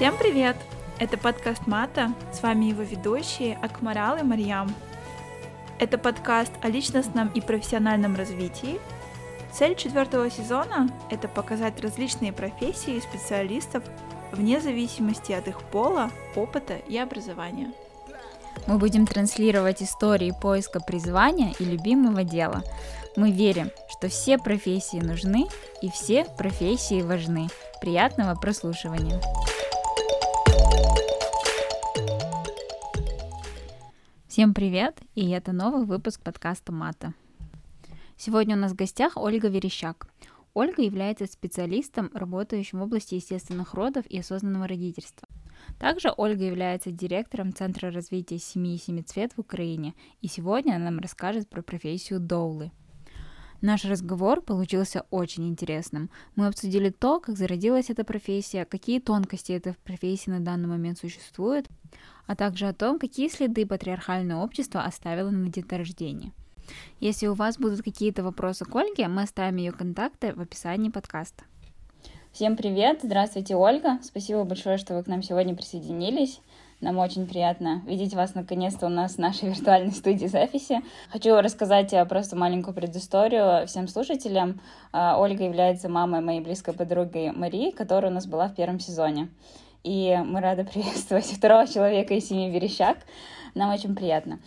Всем привет! Это подкаст Мата, с вами его ведущие Акмарал и Марьям. Это подкаст о личностном и профессиональном развитии. Цель четвертого сезона – это показать различные профессии специалистов вне зависимости от их пола, опыта и образования. Мы будем транслировать истории поиска призвания и любимого дела. Мы верим, что все профессии нужны и все профессии важны. Приятного прослушивания! Всем привет, и это новый выпуск подкаста Мата. Сегодня у нас в гостях Ольга Верещак. Ольга является специалистом, работающим в области естественных родов и осознанного родительства. Также Ольга является директором Центра развития семьи «Семицвет» в Украине, и сегодня она нам расскажет про профессию доулы. Наш разговор получился очень интересным. Мы обсудили то, как зародилась эта профессия, какие тонкости этой профессии на данный момент существуют, а также о том, какие следы патриархальное общество оставило на деторождении. Если у вас будут какие-то вопросы к Ольге, мы оставим ее контакты в описании подкаста. Всем привет! Здравствуйте, Ольга! Спасибо большое, что вы к нам сегодня присоединились. Нам очень приятно видеть вас наконец-то у нас в нашей виртуальной студии записи. Хочу рассказать просто маленькую предысторию всем слушателям. А, Ольга является мамой моей близкой подруги Марии, которая у нас была в первом сезоне и мы рады приветствовать второго человека из семьи Верещак. Нам очень приятно.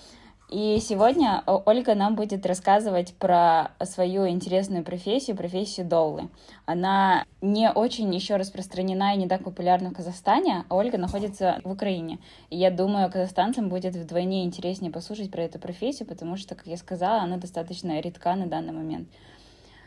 И сегодня Ольга нам будет рассказывать про свою интересную профессию, профессию доулы. Она не очень еще распространена и не так популярна в Казахстане, а Ольга находится в Украине. И я думаю, казахстанцам будет вдвойне интереснее послушать про эту профессию, потому что, как я сказала, она достаточно редка на данный момент.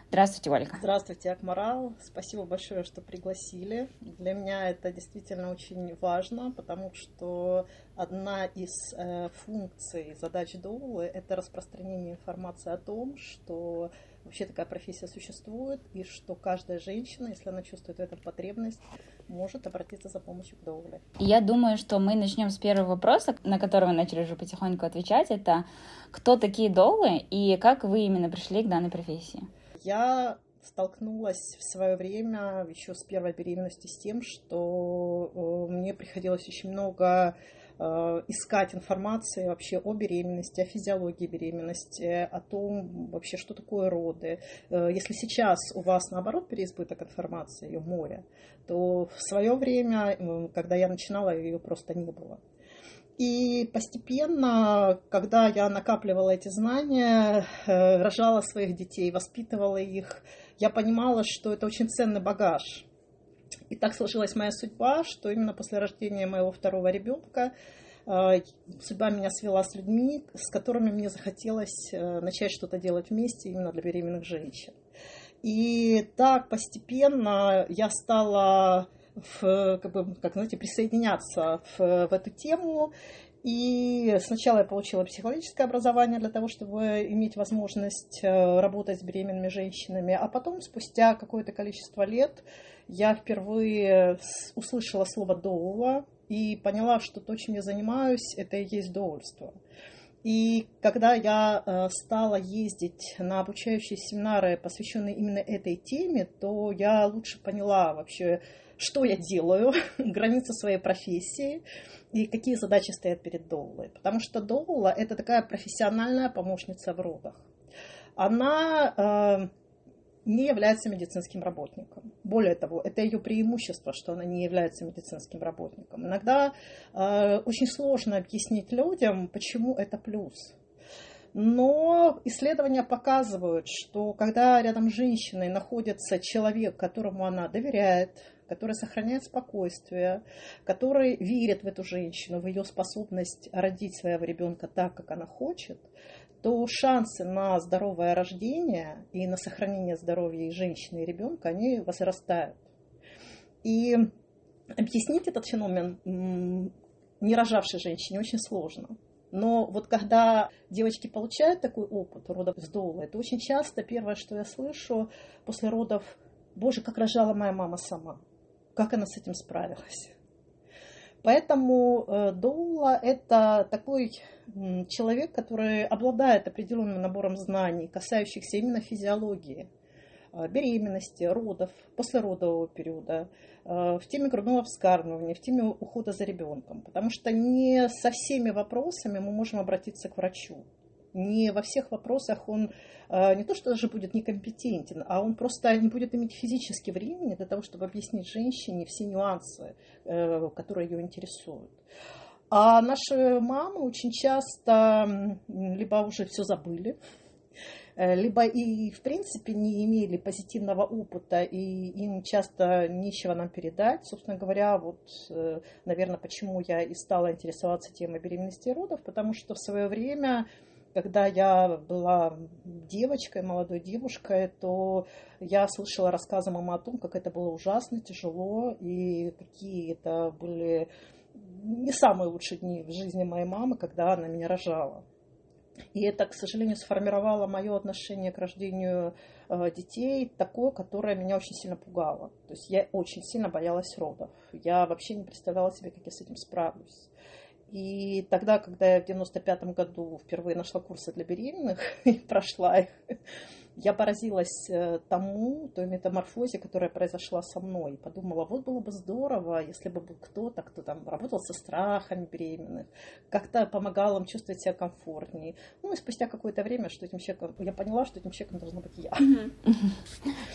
Здравствуйте, Ольга. Здравствуйте, Акмарал. Спасибо большое, что пригласили. Для меня это действительно очень важно, потому что одна из э, функций задач Доулы – это распространение информации о том, что вообще такая профессия существует, и что каждая женщина, если она чувствует в этом потребность, может обратиться за помощью к Доуле. Я думаю, что мы начнем с первого вопроса, на который мы начали уже потихоньку отвечать. Это кто такие Доулы и как вы именно пришли к данной профессии? Я столкнулась в свое время, еще с первой беременности, с тем, что э, мне приходилось очень много э, искать информации вообще о беременности, о физиологии беременности, о том вообще, что такое роды. Э, если сейчас у вас, наоборот, переизбыток информации, ее море, то в свое время, когда я начинала, ее просто не было. И постепенно, когда я накапливала эти знания, э, рожала своих детей, воспитывала их, я понимала, что это очень ценный багаж. И так сложилась моя судьба, что именно после рождения моего второго ребенка э, судьба меня свела с людьми, с которыми мне захотелось э, начать что-то делать вместе именно для беременных женщин. И так постепенно я стала в, как бы, как знаете, присоединяться в, в эту тему. И сначала я получила психологическое образование для того, чтобы иметь возможность э, работать с беременными женщинами, а потом, спустя какое-то количество лет, я впервые услышала слово «доула» и поняла, что то, чем я занимаюсь, это и есть доульство. И когда я э, стала ездить на обучающие семинары, посвященные именно этой теме, то я лучше поняла вообще, что я делаю, границы своей профессии и какие задачи стоят перед Доулой. Потому что Доула – это такая профессиональная помощница в родах. Она э, не является медицинским работником. Более того, это ее преимущество, что она не является медицинским работником. Иногда э, очень сложно объяснить людям, почему это плюс. Но исследования показывают, что когда рядом с женщиной находится человек, которому она доверяет, который сохраняет спокойствие, который верит в эту женщину, в ее способность родить своего ребенка так, как она хочет, то шансы на здоровое рождение и на сохранение здоровья и женщины, и ребенка, они возрастают. И объяснить этот феномен не рожавшей женщине очень сложно. Но вот когда девочки получают такой опыт родов с доулой, это очень часто первое, что я слышу после родов, боже, как рожала моя мама сама как она с этим справилась. Поэтому э, Доула – это такой человек, который обладает определенным набором знаний, касающихся именно физиологии. беременности, родов, послеродового периода, в теме грудного вскармливания, в теме ухода за ребенком. Потому что не со всеми вопросами мы можем обратиться к врачу. Не во всех вопросах он не то, что даже будет некомпетентен, а он просто не будет иметь физически времени для того, чтобы объяснить женщине все нюансы, которые ее интересуют. А наши мамы очень часто либо уже все забыли, э, либо и в принципе не имели позитивного опыта, и им часто нечего нам передать. Собственно говоря, вот, э, наверное, почему я и стала интересоваться темой беременности и родов, потому что в свое время когда я была девочкой, молодой девушкой, то я слышала рассказы мамы о том, как это было ужасно, тяжело, и какие это были не самые лучшие дни в жизни моей мамы, когда она меня рожала. И это, к сожалению, сформировало мое отношение к рождению э, детей такое, которое меня очень сильно пугало. То есть я очень сильно боялась родов. Я вообще не представляла себе, как я с этим справлюсь. И тогда, когда я в 95-м году впервые нашла курсы для беременных и прошла их, я поразилась э, тому, той метаморфозе, которая произошла со мной. Подумала, вот было бы здорово, если бы был кто-то, кто там работал со страхами беременных, как-то помогал им чувствовать себя комфортнее. Ну и спустя какое-то время, что этим человеком, я поняла, что этим человеком должна быть я.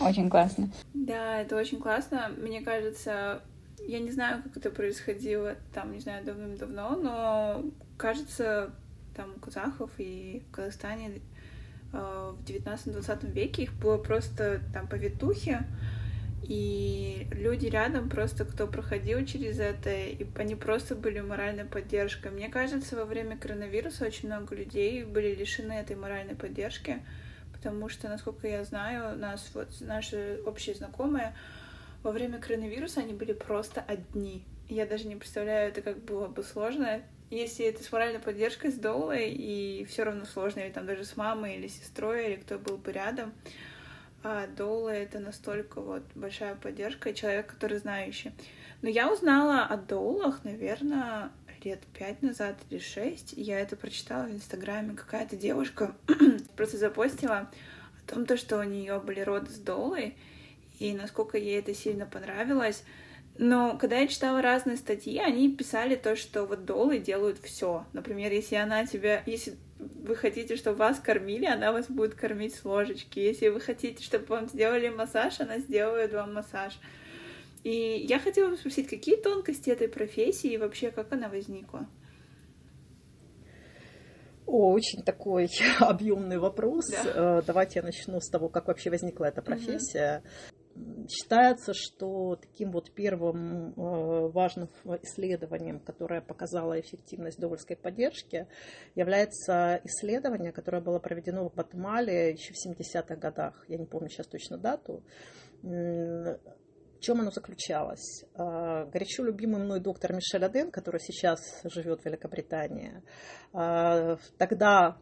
Очень классно. Да, это очень классно. Мне кажется, я не знаю, как это происходило там, не знаю, давным-давно, но кажется, там у казахов и в Казахстане э, в 19-20 веке их было просто там повитухи, и люди рядом просто, кто проходил через это, и они просто были моральной поддержкой. Мне кажется, во время коронавируса очень много людей были лишены этой моральной поддержки, потому что, насколько я знаю, нас вот наши общие знакомые во время коронавируса они были просто одни. Я даже не представляю, это как было бы сложно. Если это с моральной поддержкой, с Доулой, и все равно сложно, или там даже с мамой, или сестрой, или кто был бы рядом. А Доула — это настолько вот большая поддержка и человек, который знающий. Но я узнала о Доулах, наверное, лет пять назад или шесть. Я это прочитала в Инстаграме. Какая-то девушка просто запостила о том, то, что у нее были роды с Доулой, и насколько ей это сильно понравилось. Но когда я читала разные статьи, они писали то, что вот долы делают все. Например, если она тебя, если вы хотите, чтобы вас кормили, она вас будет кормить с ложечки. Если вы хотите, чтобы вам сделали массаж, она сделает вам массаж. И я хотела спросить, какие тонкости этой профессии и вообще как она возникла? О, очень такой объемный вопрос. Да. Э, давайте я начну с того, как вообще возникла эта профессия. Считается, что таким вот первым э, важным исследованием, которое показало эффективность довольской поддержки, является исследование, которое было проведено в Батмале еще в 70-х годах. Я не помню сейчас точно дату. В чем оно заключалось? Э, горячо любимый мной доктор Мишель Аден, который сейчас живет в Великобритании, э, тогда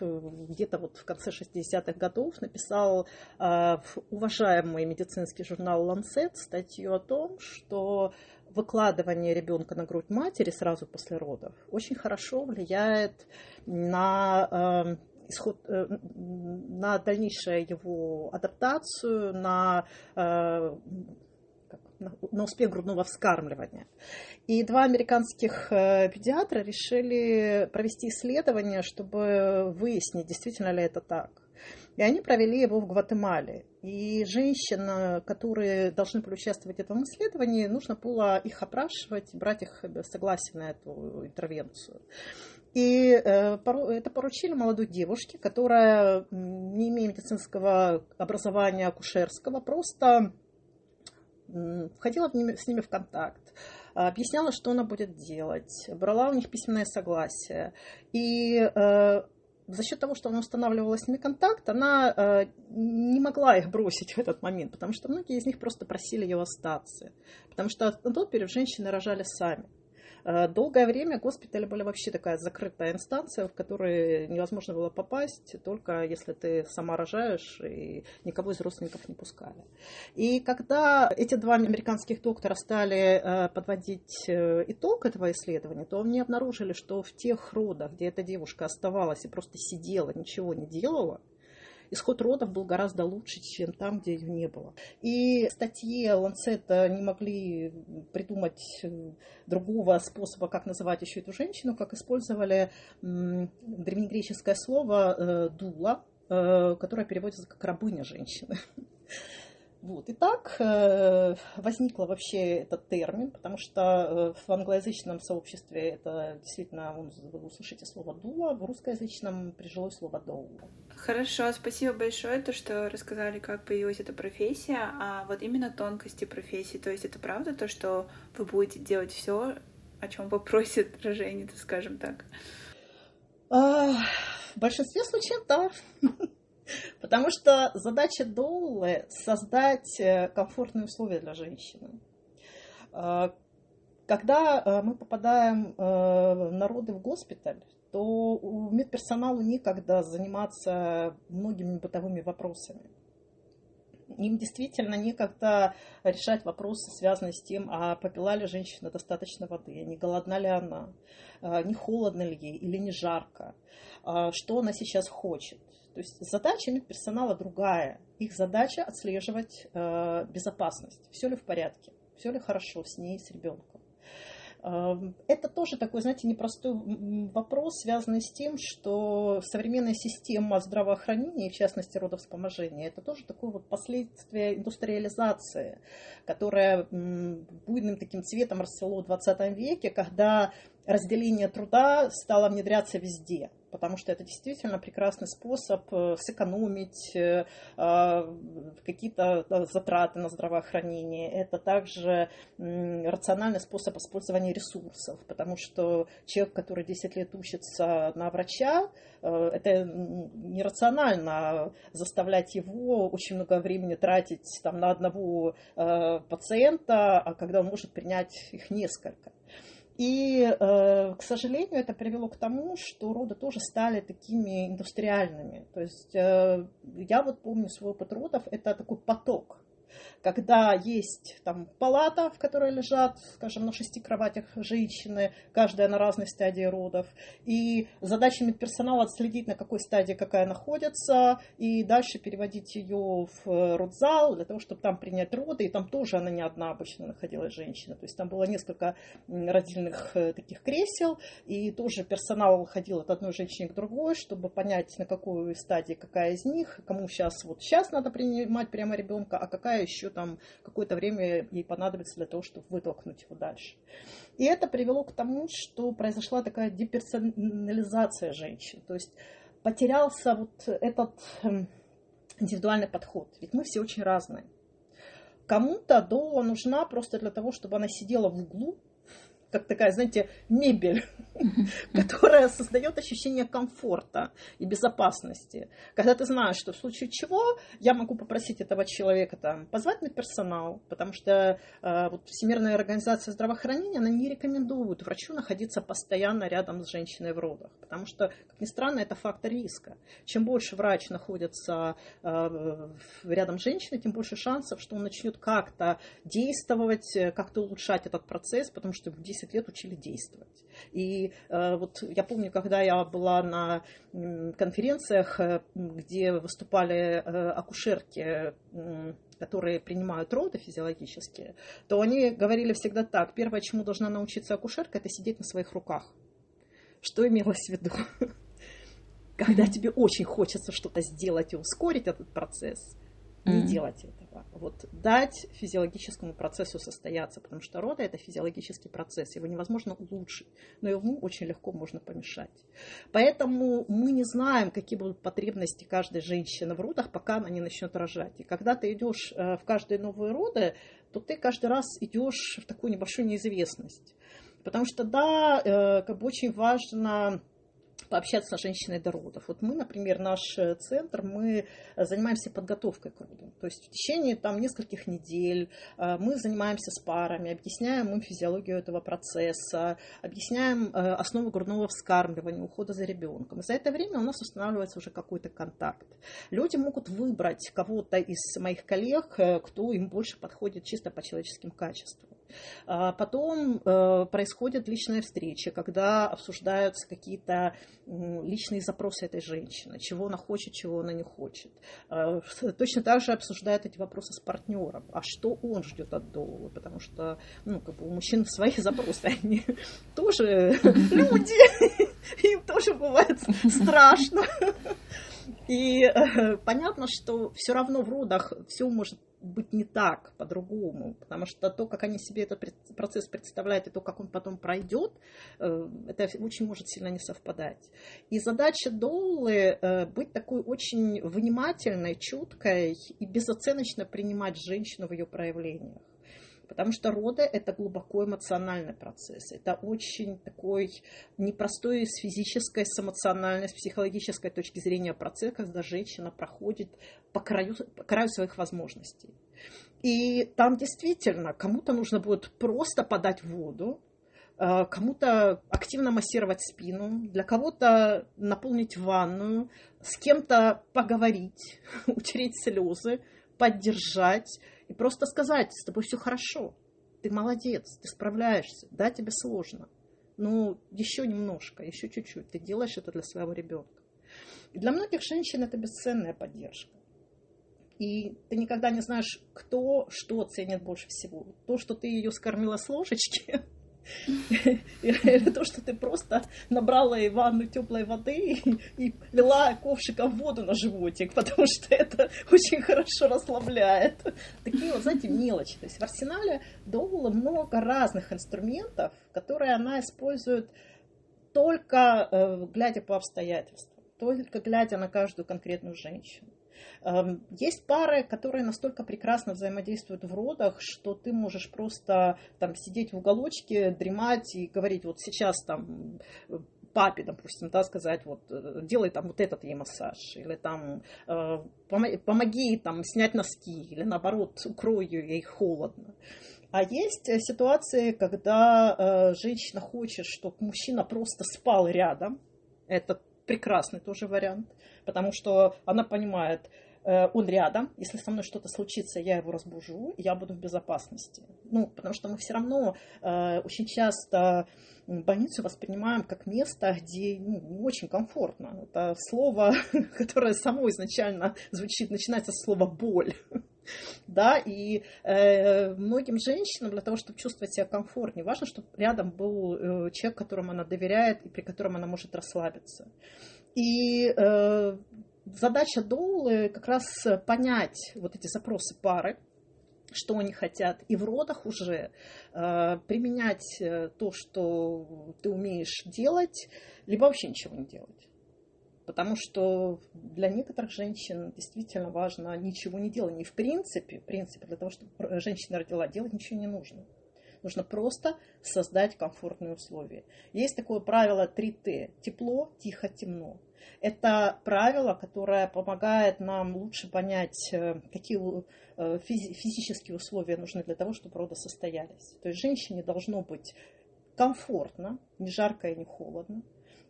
где-то вот в конце 60-х годов написал э, уважаемый медицинский журнал Lancet статью о том, что выкладывание ребенка на грудь матери сразу после родов очень хорошо влияет на э, исход, э, на дальнейшую его адаптацию, на на успех грудного вскармливания. И два американских э, педиатра решили провести исследование, чтобы выяснить, действительно ли это так. И они провели его в Гватемале. И женщин, которые должны были участвовать в этом исследовании, нужно было их опрашивать, брать их согласие на эту интервенцию. И э, это поручили молодой девушке, которая, не имея медицинского образования акушерского, просто входила с ними в контакт, объясняла, что она будет делать, брала у них письменное согласие. И э, за счет того, что она устанавливала с ними контакт, она э, не могла их бросить в этот момент, потому что многие из них просто просили ее остаться. Потому что на тот период женщины рожали сами. Э, долгое время госпитали были вообще такая закрытая инстанция, в которую невозможно было попасть, только если ты сама рожаешь, и никого из родственников не пускали. И когда эти два американских доктора стали э, подводить э, итог этого исследования, то они обнаружили, что в тех родах, где эта девушка оставалась и просто сидела, ничего не делала, исход родов был гораздо лучше, чем там, где ее не было. И статьи Ланцета не могли придумать другого способа, как называть еще эту женщину, как использовали древнегреческое слово «дула», которое переводится как «рабыня женщины». Вот. И так э, возникла вообще этот термин, потому что э, в англоязычном сообществе это действительно, вы услышите слово «дула», в русскоязычном прижилось слово «доула». Хорошо, спасибо большое, то, что рассказали, как появилась эта профессия, а вот именно тонкости профессии, то есть это правда то, что вы будете делать все, о чем попросит роженица, скажем так? А, в большинстве случаев, да. Потому что задача Доулы — создать э, комфортные условия для женщины. А, когда э, мы попадаем э, на роды в госпиталь, то медперсоналу некогда заниматься многими бытовыми вопросами. Им действительно некогда решать вопросы, связанные с тем, а попила ли женщина достаточно воды, не голодна ли она, не холодно ли ей или не жарко, что она сейчас хочет. То есть задача медперсонала другая. Их задача отслеживать э, безопасность. Все ли в порядке, все ли хорошо с ней, с ребенком. Эм, это тоже такой, знаете, непростой вопрос, связанный с тем, что современная система здравоохранения, в частности родовспоможения, это тоже такое вот последствие индустриализации, которая буйным таким цветом расцвело в 20 веке, когда разделение труда стало внедряться везде потому что это действительно прекрасный способ э, сэкономить э, а, какие-то затраты на здравоохранение. Это также рациональный способ использования ресурсов, потому что человек, который 10 лет учится на врача, э, это нерационально заставлять его очень много времени тратить там, на одного пациента, а когда он может принять их несколько. И, э, к сожалению, это привело к тому, что роды тоже стали такими индустриальными. То есть э, я вот помню свой опыт родов, это такой поток когда есть там палата, в которой лежат, скажем, на шести кроватях женщины, каждая на разной стадии родов, и задача медперсонала отследить, на какой стадии какая находится, и дальше переводить ее в родзал для того, чтобы там принять роды, и там тоже она не одна обычно находилась женщина, то есть там было несколько родильных э, таких кресел, и тоже персонал ходил от одной женщины к другой, чтобы понять, на какой стадии какая из них, кому сейчас вот сейчас надо принимать прямо ребенка, а какая еще там какое-то время ей понадобится для того, чтобы вытолкнуть его дальше. И это привело к тому, что произошла такая деперсонализация женщин. То есть потерялся вот этот эм, индивидуальный подход. Ведь мы все очень разные. Кому-то дола нужна просто для того, чтобы она сидела в углу как такая, знаете, мебель, которая создает ощущение комфорта и безопасности. Когда ты знаешь, что в случае чего я могу попросить этого человека там, позвать на персонал, потому что э, вот Всемирная организация здравоохранения, она не рекомендует врачу находиться постоянно рядом с женщиной в родах, потому что, как ни странно, это фактор риска. Чем больше врач находится э, рядом с женщиной, тем больше шансов, что он начнет как-то действовать, э, как-то улучшать этот процесс, потому что в 10 лет учили действовать. И э, вот я помню, когда я была на конференциях, э, где выступали э, акушерки, которые принимают роды физиологические, то они говорили всегда так. Первое, чему должна научиться акушерка, это сидеть на своих руках. Что имелось в виду? Когда тебе очень хочется что-то сделать и ускорить этот процесс, не делать этого вот, дать физиологическому процессу состояться, потому что роды это физиологический процесс, его невозможно улучшить, но ему очень легко можно помешать. Поэтому мы не знаем, какие будут потребности каждой женщины в родах, пока она не начнет рожать. И когда ты идешь э, в каждые новые роды, то ты каждый раз идешь в такую небольшую неизвестность. Потому что, да, э, как бы очень важно пообщаться с женщиной до родов. Вот мы, например, наш э, центр, мы занимаемся подготовкой к родам. То есть в течение там нескольких недель э, мы занимаемся с парами, объясняем им физиологию этого процесса, объясняем э, основы грудного вскармливания, ухода за ребенком. И за это время у нас устанавливается уже какой-то контакт. Люди могут выбрать кого-то из моих коллег, кто им больше подходит чисто по человеческим качествам. А потом э, происходит личная встреча, когда обсуждаются какие-то личные запросы этой женщины, чего она хочет, чего она не хочет. А, точно так же обсуждают эти вопросы с партнером. А что он ждет от Доула? Потому что ну, как бы у мужчин свои запросы, они тоже люди, им тоже бывает страшно. И э, понятно, что все равно в родах все может быть не так, по-другому, потому что то, как они себе этот процесс представляют, и то, как он потом пройдет, э, это очень может сильно не совпадать. И задача Доулы э, быть такой очень внимательной, чуткой и безоценочно принимать женщину в ее проявлениях. Потому что роды – это глубоко эмоциональный процесс. Это очень такой непростой с физической, с эмоциональной, с психологической точки зрения процесс, когда женщина проходит по краю, по краю своих возможностей. И там действительно кому-то нужно будет просто подать воду, э, кому-то активно массировать спину, для кого-то наполнить ванную, с кем-то поговорить, утереть слезы, поддержать, и просто сказать, с тобой все хорошо, ты молодец, ты справляешься, да, тебе сложно, но еще немножко, еще чуть-чуть, ты делаешь это для своего ребенка. И для многих женщин это бесценная поддержка. И ты никогда не знаешь, кто что ценит больше всего. То, что ты ее скормила с ложечки, Или то, что ты просто набрала ванну теплой воды и лила ковшиком воду на животик, потому что это очень хорошо расслабляет. Такие вот, знаете, мелочи. То есть в арсенале Доула много разных инструментов, которые она использует только э, глядя по обстоятельствам, только глядя на каждую конкретную женщину. Эм, есть пары, которые настолько прекрасно взаимодействуют в родах, что ты можешь просто там сидеть в уголочке, дремать и говорить, вот сейчас там папе, допустим, да, сказать, вот, э, делай там вот этот ей массаж, или там э, помоги там снять носки, или наоборот, укрой ее, ей холодно. А есть э, ситуации, когда э, женщина хочет, чтобы мужчина просто спал рядом. Это прекрасный тоже вариант, потому что она понимает, Э, он рядом, если со мной что-то случится, я его разбужу, я буду в безопасности. Ну, потому что мы все равно э, очень часто больницу воспринимаем как место, где ну, не очень комфортно. Это слово, которое само изначально звучит, начинается с слова боль. Да, и э, многим женщинам для того, чтобы чувствовать себя комфортнее, важно, чтобы рядом был э, человек, которому она доверяет и при котором она может расслабиться. И э, задача Доулы как раз понять вот эти запросы пары, что они хотят, и в родах уже э, применять э, то, что ты умеешь делать, либо вообще ничего не делать. Потому что для некоторых женщин действительно важно ничего не делать. Не в принципе, в принципе, для того, чтобы женщина родила, делать ничего не нужно. Нужно просто создать комфортные условия. Есть такое правило 3Т. Тепло, тихо, темно. Это правило, которое помогает нам лучше понять, э, какие э, физические условия нужны для того, чтобы роды состоялись. То есть женщине должно быть комфортно, не жарко и не холодно,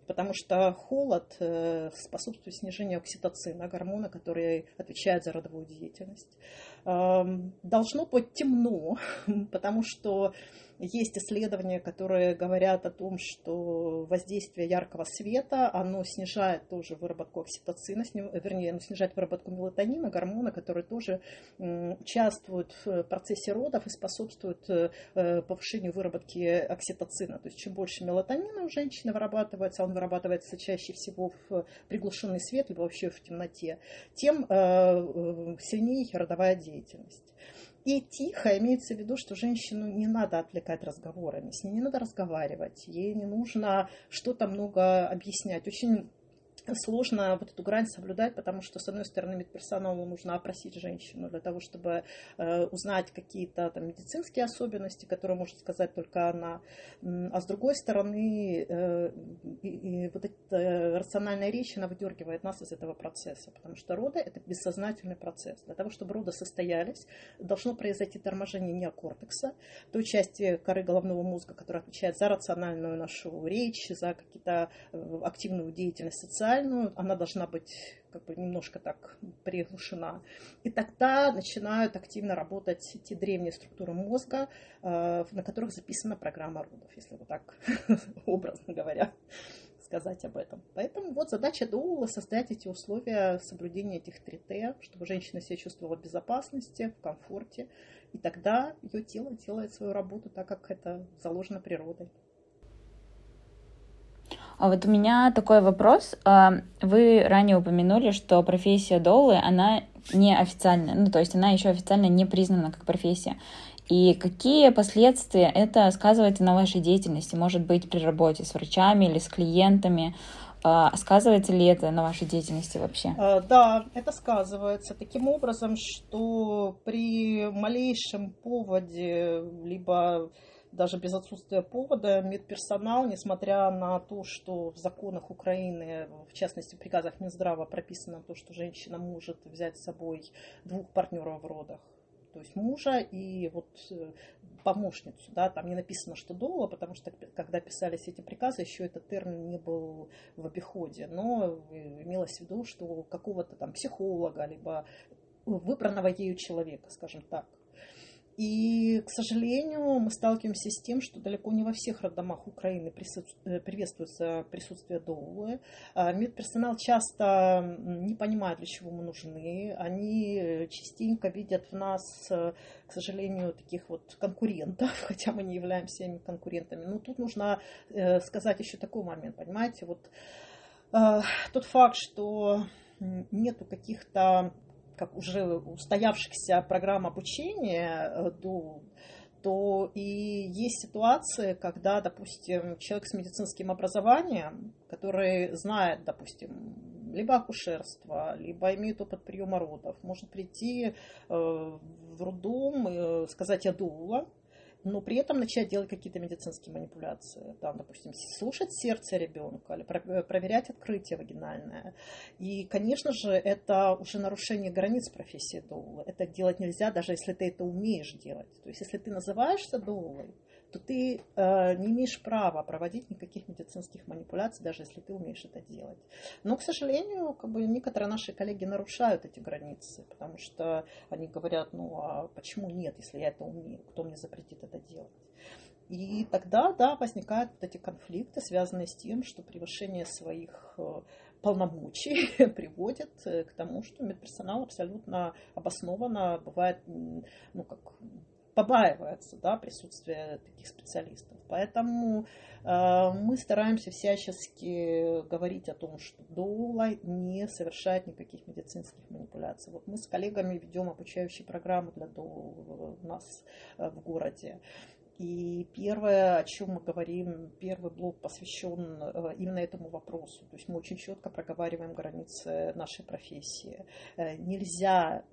потому что холод э, способствует снижению окситоцина, гормона, который отвечает за родовую деятельность. Эм, должно быть темно, потому что есть исследования, которые говорят о том, что воздействие яркого света, оно снижает тоже выработку окситоцина, вернее, оно снижает выработку мелатонина, гормона, который тоже участвует в процессе родов и способствует э, повышению выработки окситоцина. То есть чем больше мелатонина у женщины вырабатывается, он вырабатывается чаще всего в приглушенный свет, либо вообще в темноте, тем э, э, сильнее родовая деятельность. И тихо имеется в виду, что женщину не надо отвлекать разговорами, с ней не надо разговаривать, ей не нужно что-то много объяснять. Очень сложно вот эту грань соблюдать, потому что, с одной стороны, медперсоналу нужно опросить женщину для того, чтобы э, узнать какие-то там медицинские особенности, которые может сказать только она, а с другой стороны, э, и, и вот эта рациональная речь, она выдергивает нас из этого процесса, потому что роды – это бессознательный процесс. Для того, чтобы роды состоялись, должно произойти торможение неокортекса, той части коры головного мозга, которая отвечает за рациональную нашу речь, за какие-то э, активную деятельность социальную, официальную, она должна быть как бы немножко так приглушена. И тогда начинают активно работать те древние структуры мозга, э, на которых записана программа родов, если вот так образно говоря сказать об этом. Поэтому вот задача Доула создать эти условия соблюдения этих 3Т, чтобы женщина себя чувствовала в безопасности, в комфорте, и тогда ее тело делает свою работу так, как это заложено природой. А вот у меня такой вопрос. А, вы ранее упомянули, что профессия Доулы, она не официальная, ну то есть она еще официально не признана как профессия. И какие последствия это сказывается на вашей деятельности? Может быть, при работе с врачами или с клиентами? А, сказывается ли это на вашей деятельности вообще? А, да, это сказывается таким образом, что при малейшем поводе, либо даже без отсутствия повода, медперсонал, несмотря на то, что в законах Украины, в частности в приказах Минздрава прописано то, что женщина может взять с собой двух партнеров в родах, то есть мужа и вот э, помощницу, да, там не написано, что дола, потому что когда писались эти приказы, еще этот термин не был в обиходе, но имелось в виду, что какого-то там психолога, либо выбранного ею человека, скажем так. И, к сожалению, мы сталкиваемся с тем, что далеко не во всех роддомах Украины э, приветствуется присутствие доулы. А медперсонал часто не понимает, для чего мы нужны. Они частенько видят в нас, э, к сожалению, таких вот конкурентов, хотя мы не являемся ими конкурентами. Но тут нужно э, сказать еще такой момент, понимаете, вот тот факт, что нету каких-то как уже устоявшихся программ обучения, э, то, то и есть ситуации, когда, допустим, человек с медицинским образованием, который знает, допустим, либо акушерство, либо имеет опыт приема родов, может прийти э, в роддом, и сказать «я дула», но при этом начать делать какие-то медицинские манипуляции. Там, допустим, слушать сердце ребенка или э, проверять открытие вагинальное. И, конечно же, это уже нарушение границ профессии доула. Это делать нельзя, даже если ты это умеешь делать. То есть, если ты называешься доулой, то ты э, не имеешь права проводить никаких медицинских манипуляций, даже если ты умеешь это делать. Но, к сожалению, как бы некоторые наши коллеги нарушают эти границы, потому что они говорят, ну а почему нет, если я это умею, кто мне запретит это делать? И тогда, да, возникают вот эти конфликты, связанные с тем, что превышение своих э, полномочий приводит э, к тому, что медперсонал абсолютно обоснованно бывает, ну, как побаивается да, присутствия таких специалистов. Поэтому э, мы стараемся всячески говорить о том, что доула не совершает никаких медицинских манипуляций. Вот мы с коллегами ведем обучающие программы для доул у нас э, в городе. И первое, о чем мы говорим, первый блок посвящен э, именно этому вопросу. То есть мы очень четко проговариваем границы нашей профессии. Э, нельзя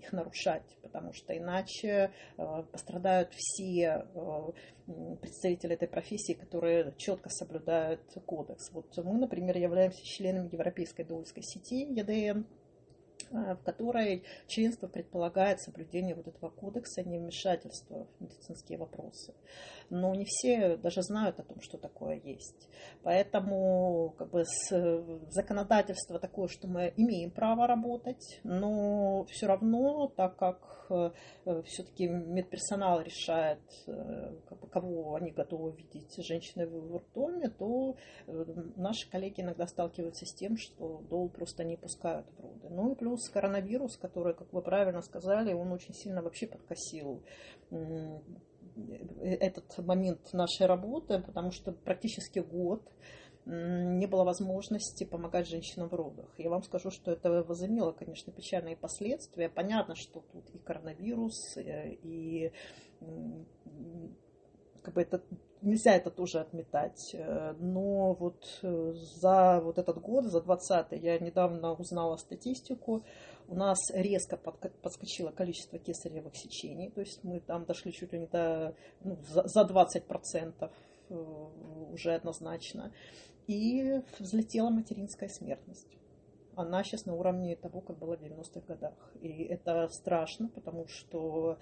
их нарушать, потому что иначе э, пострадают все представители этой профессии, которые четко соблюдают кодекс. Вот мы, например, являемся членами Европейской доульской сети ЕДН, в которой членство предполагает соблюдение вот этого кодекса невмешательства в медицинские вопросы. Но не все даже знают о том, что такое есть. Поэтому как бы, законодательство такое, что мы имеем право работать, но все равно, так как э, все-таки медперсонал решает, э, как бы, кого они готовы видеть женщины в роддоме, то наши коллеги иногда сталкиваются с тем, что дол просто не пускают в роды. Ну и плюс плюс коронавирус, который, как вы правильно сказали, он очень сильно вообще подкосил этот момент нашей работы, потому что практически год не было возможности помогать женщинам в родах. Я вам скажу, что это возымело, конечно, печальные последствия. Понятно, что тут и коронавирус, э, и как бы это нельзя это тоже отметать. Э, но вот э, за вот этот год, за 20 я недавно узнала статистику, у нас резко подскочило количество кесаревых сечений, то есть мы там дошли чуть ли не до, ну, за 20% э, уже однозначно. И взлетела материнская смертность она сейчас на уровне того, как было в 90-х годах. И это страшно, потому что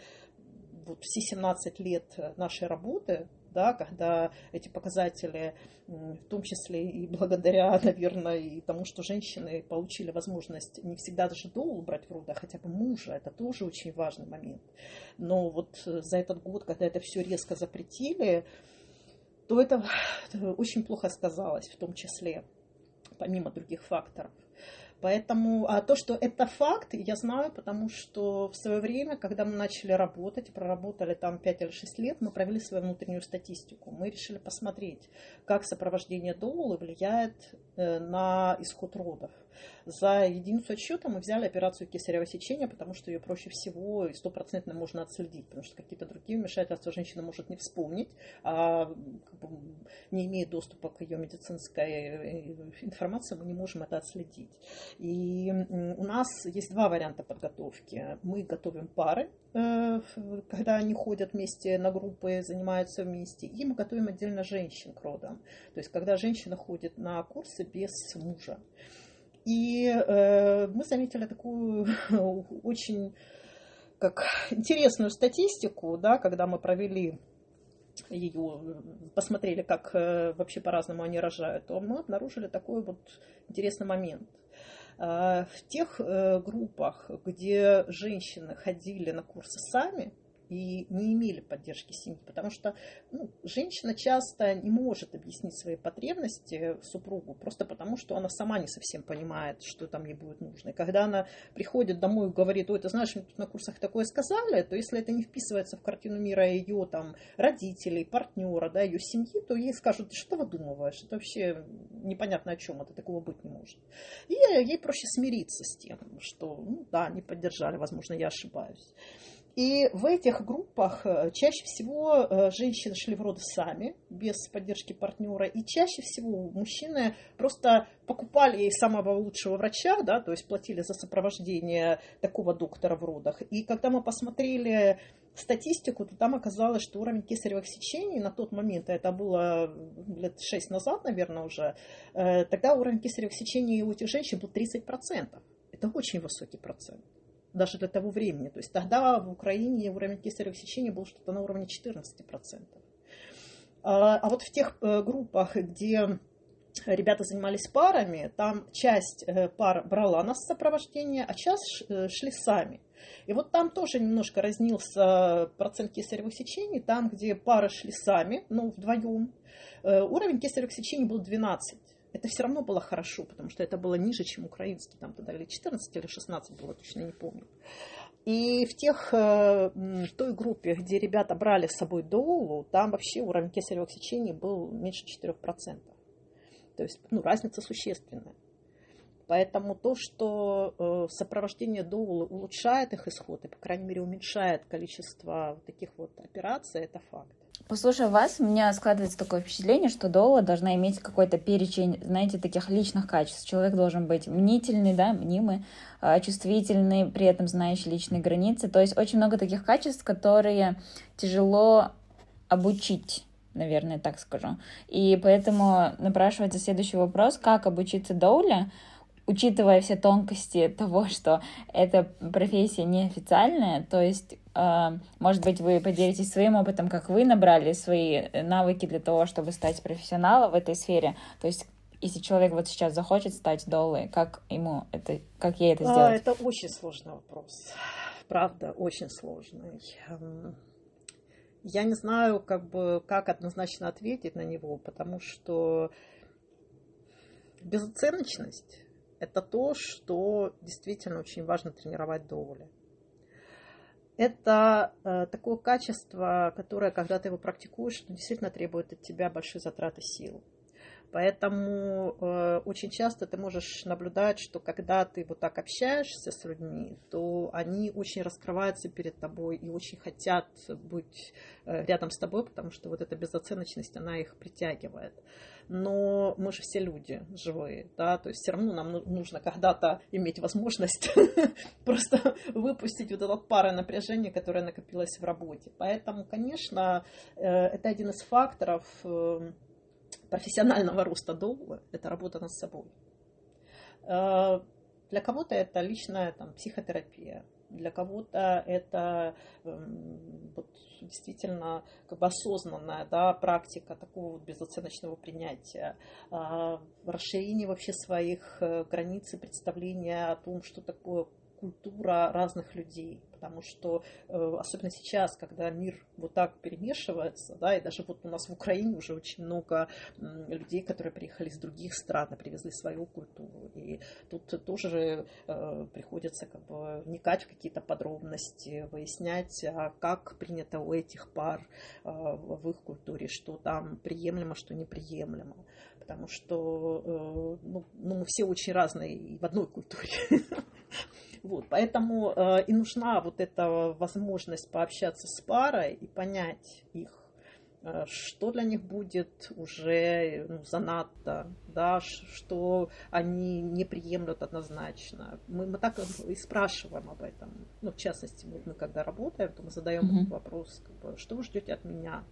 вот все 17 лет нашей работы да, когда эти показатели, в том числе и благодаря, наверное, и тому, что женщины получили возможность не всегда даже долу брать в роды, а хотя бы мужа, это тоже очень важный момент. Но вот за этот год, когда это все резко запретили, то это очень плохо сказалось в том числе, помимо других факторов. Поэтому, а то, что это факт, я знаю, потому что в свое время, когда мы начали работать, проработали там 5 или 6 лет, мы провели свою внутреннюю статистику. Мы решили посмотреть, как сопровождение долы влияет э, на исход родов. За единицу отсчета мы взяли операцию кесарево сечения, потому что ее проще всего и стопроцентно можно отследить, потому что какие-то другие вмешательства женщина может не вспомнить, а как бы, не имея доступа к ее медицинской э, информации, мы не можем это отследить. И у нас есть два варианта подготовки. Мы готовим пары, э, когда они ходят вместе на группы, занимаются вместе, и мы готовим отдельно женщин к родам. То есть, когда женщина ходит на курсы без мужа. И э, мы заметили такую очень как интересную статистику, да, когда мы провели ее, посмотрели, как э, вообще по-разному они рожают, то мы обнаружили такой вот интересный момент. Э, в тех э, группах, где женщины ходили на курсы сами, и не имели поддержки семьи, потому что ну, женщина часто не может объяснить свои потребности супругу, просто потому что она сама не совсем понимает, что там ей будет нужно. И когда она приходит домой и говорит, ой, ты знаешь, мне тут на курсах такое сказали, то если это не вписывается в картину мира ее там родителей, партнера, да, ее семьи, то ей скажут, ты что выдумываешь, это вообще непонятно о чем, это такого быть не может. И ей проще смириться с тем, что, ну да, не поддержали, возможно, я ошибаюсь. И в этих группах э, чаще всего э, женщины шли в роды сами, без поддержки партнера, и чаще всего мужчины просто покупали ей самого лучшего врача, да, то есть платили за сопровождение такого доктора в родах. И когда мы посмотрели статистику, то там оказалось, что уровень кесаревых сечений на тот момент, а это было лет шесть назад, наверное, уже, э, тогда уровень кесаревых сечений у этих женщин был 30%. Это очень высокий процент даже для того времени. То есть тогда в Украине уровень кесаревых сечений был что-то на уровне 14%. А, а вот в тех э, группах, где ребята занимались парами, там часть э, пар брала нас сопровождение, а часть э, шли сами. И вот там тоже немножко разнился процент кесаревых сечений. Там, где пары шли сами, ну, вдвоем, уровень кесаревых сечений был 12 это все равно было хорошо, потому что это было ниже, чем украинский, там тогда или 14, или 16 было, точно не помню. И в тех, э, в той группе, где ребята брали с собой доулу, там вообще уровень кесаревых сечений был меньше 4%. То есть, ну, разница существенная. Поэтому то, что э, сопровождение доулы улучшает их исход и, по крайней мере, уменьшает количество таких вот операций, это факт. Послушав вас, у меня складывается такое впечатление, что Дола должна иметь какой-то перечень, знаете, таких личных качеств. Человек должен быть мнительный, да, мнимый, а, чувствительный, при этом знающий личные границы. То есть очень много таких качеств, которые тяжело обучить наверное, так скажу. И поэтому напрашивается следующий вопрос, как обучиться доуле, учитывая все тонкости того, что эта профессия неофициальная, то есть, э, может быть, вы поделитесь своим опытом, как вы набрали свои навыки для того, чтобы стать профессионалом в этой сфере, то есть если человек вот сейчас захочет стать долой, как ему это, как ей это а, сделать? А, это очень сложный вопрос, правда, очень сложный. Эм, я не знаю, как бы, как однозначно ответить на него, потому что безоценочность это то, что действительно очень важно тренировать до воли. Это э, такое качество, которое, когда ты его практикуешь, действительно требует от тебя большие затраты сил. Поэтому э, очень часто ты можешь наблюдать, что когда ты вот так общаешься с людьми, то они очень раскрываются перед тобой и очень хотят быть э, рядом с тобой, потому что вот эта безоценочность, она их притягивает. Но мы же все люди живые, да, то есть все равно нам нужно когда-то иметь возможность просто выпустить вот этот пары напряжения, которое накопилось в работе. Поэтому, конечно, э, это один из факторов, э, профессионального роста долга – это работа над собой. Э, Для кого-то это личная там, психотерапия, для кого-то это эм, вот, действительно как бы осознанная да, практика такого вот безоценочного принятия, э, расширение вообще своих э, границ и представления о том, что такое культура разных людей, потому что э, особенно сейчас, когда мир вот так перемешивается, да, и даже вот у нас в Украине уже очень много людей, которые приехали из других стран, привезли свою культуру, и тут тоже э, приходится как бы вникать в какие-то подробности, выяснять, а как принято у этих пар э, в их культуре, что там приемлемо, что неприемлемо, потому что ну, ну, мы все очень разные в одной культуре. Вот, поэтому э, и нужна вот эта возможность пообщаться с парой и понять их, э, что для них будет уже ну, занадто, да, что они не приемлют однозначно. Мы, мы так и спрашиваем об этом. Ну, в частности, мы, мы когда работаем, то мы задаем mm-hmm. вопрос, как бы, что вы ждете от меня?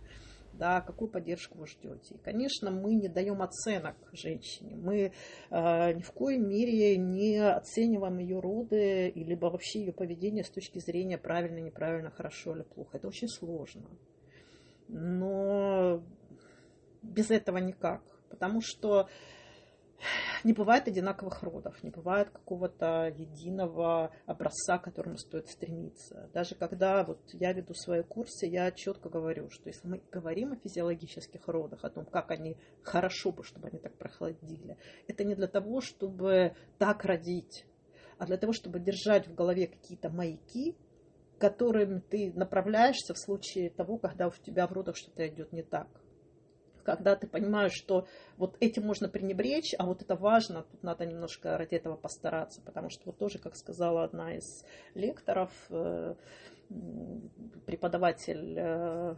Да, какую поддержку вы ждете. И, конечно, мы не даем оценок женщине, мы э, ни в коей мере не оцениваем ее роды, либо вообще ее поведение с точки зрения правильно, неправильно, хорошо или плохо. Это очень сложно. Но без этого никак, потому что не бывает одинаковых родов, не бывает какого-то единого образца, к которому стоит стремиться. Даже когда вот я веду свои курсы, я четко говорю, что если мы говорим о физиологических родах, о том, как они хорошо бы, чтобы они так проходили, это не для того, чтобы так родить, а для того, чтобы держать в голове какие-то маяки, которым ты направляешься в случае того, когда у тебя в родах что-то идет не так когда ты понимаешь, что вот этим можно пренебречь, а вот это важно, тут надо немножко ради этого постараться, потому что вот тоже, как сказала одна из лекторов, э, преподаватель э,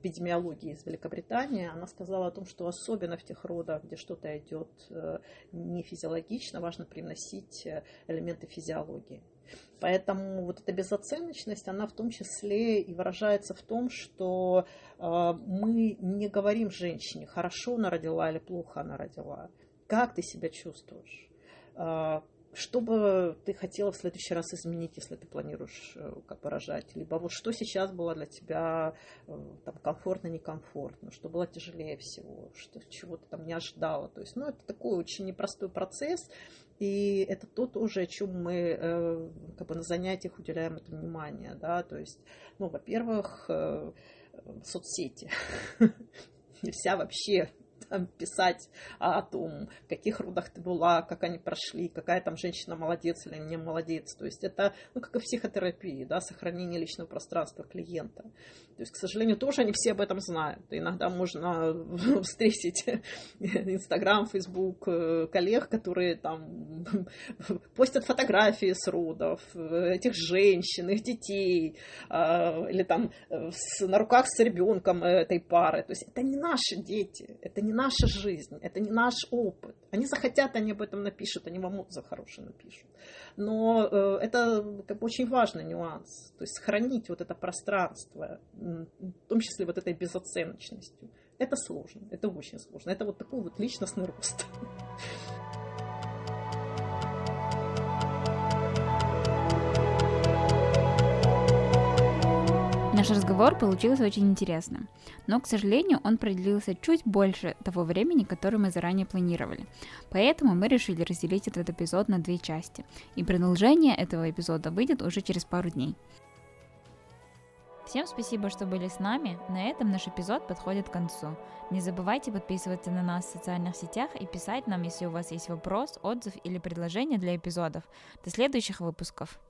эпидемиологии из Великобритании, она сказала о том, что особенно в тех родах, где что-то идет э, не физиологично, важно привносить элементы физиологии. Поэтому вот эта безоценочность, она в том числе и выражается в том, что э, мы не говорим женщине, хорошо она родила или плохо она родила. Как ты себя чувствуешь? Что бы ты хотела в следующий раз изменить, если ты планируешь э, как бы рожать? Либо вот что сейчас было для тебя э, там, комфортно, некомфортно, что было тяжелее всего, что чего ты там не ожидала. То есть, ну, это такой очень непростой процесс, и это то тоже, о чем мы э, как бы на занятиях уделяем это внимание. Да? То есть, ну, во-первых, соцсети. Нельзя вообще писать о том, в каких родах ты была, как они прошли, какая там женщина молодец или не молодец. То есть это, ну, как и в психотерапии, да, сохранение личного пространства клиента. То есть, к сожалению, тоже они все об этом знают. Иногда можно встретить Инстаграм, Фейсбук э, коллег, которые там постят фотографии с родов, э, этих женщин, их детей, а, или там э, на руках с ребенком этой пары. То есть это не наши дети, это не наша жизнь, это не наш опыт. Они захотят, они об этом напишут, они вам отзыв хороший напишут. Но э, это как бы, очень важный нюанс. То есть сохранить вот это пространство, в том числе вот этой безоценочностью. Это сложно, это очень сложно. Это вот такой вот личностный рост. Наш разговор получился очень интересным, но, к сожалению, он продлился чуть больше того времени, которое мы заранее планировали. Поэтому мы решили разделить этот эпизод на две части, и продолжение этого эпизода выйдет уже через пару дней. Всем спасибо, что были с нами. На этом наш эпизод подходит к концу. Не забывайте подписываться на нас в социальных сетях и писать нам, если у вас есть вопрос, отзыв или предложение для эпизодов. До следующих выпусков.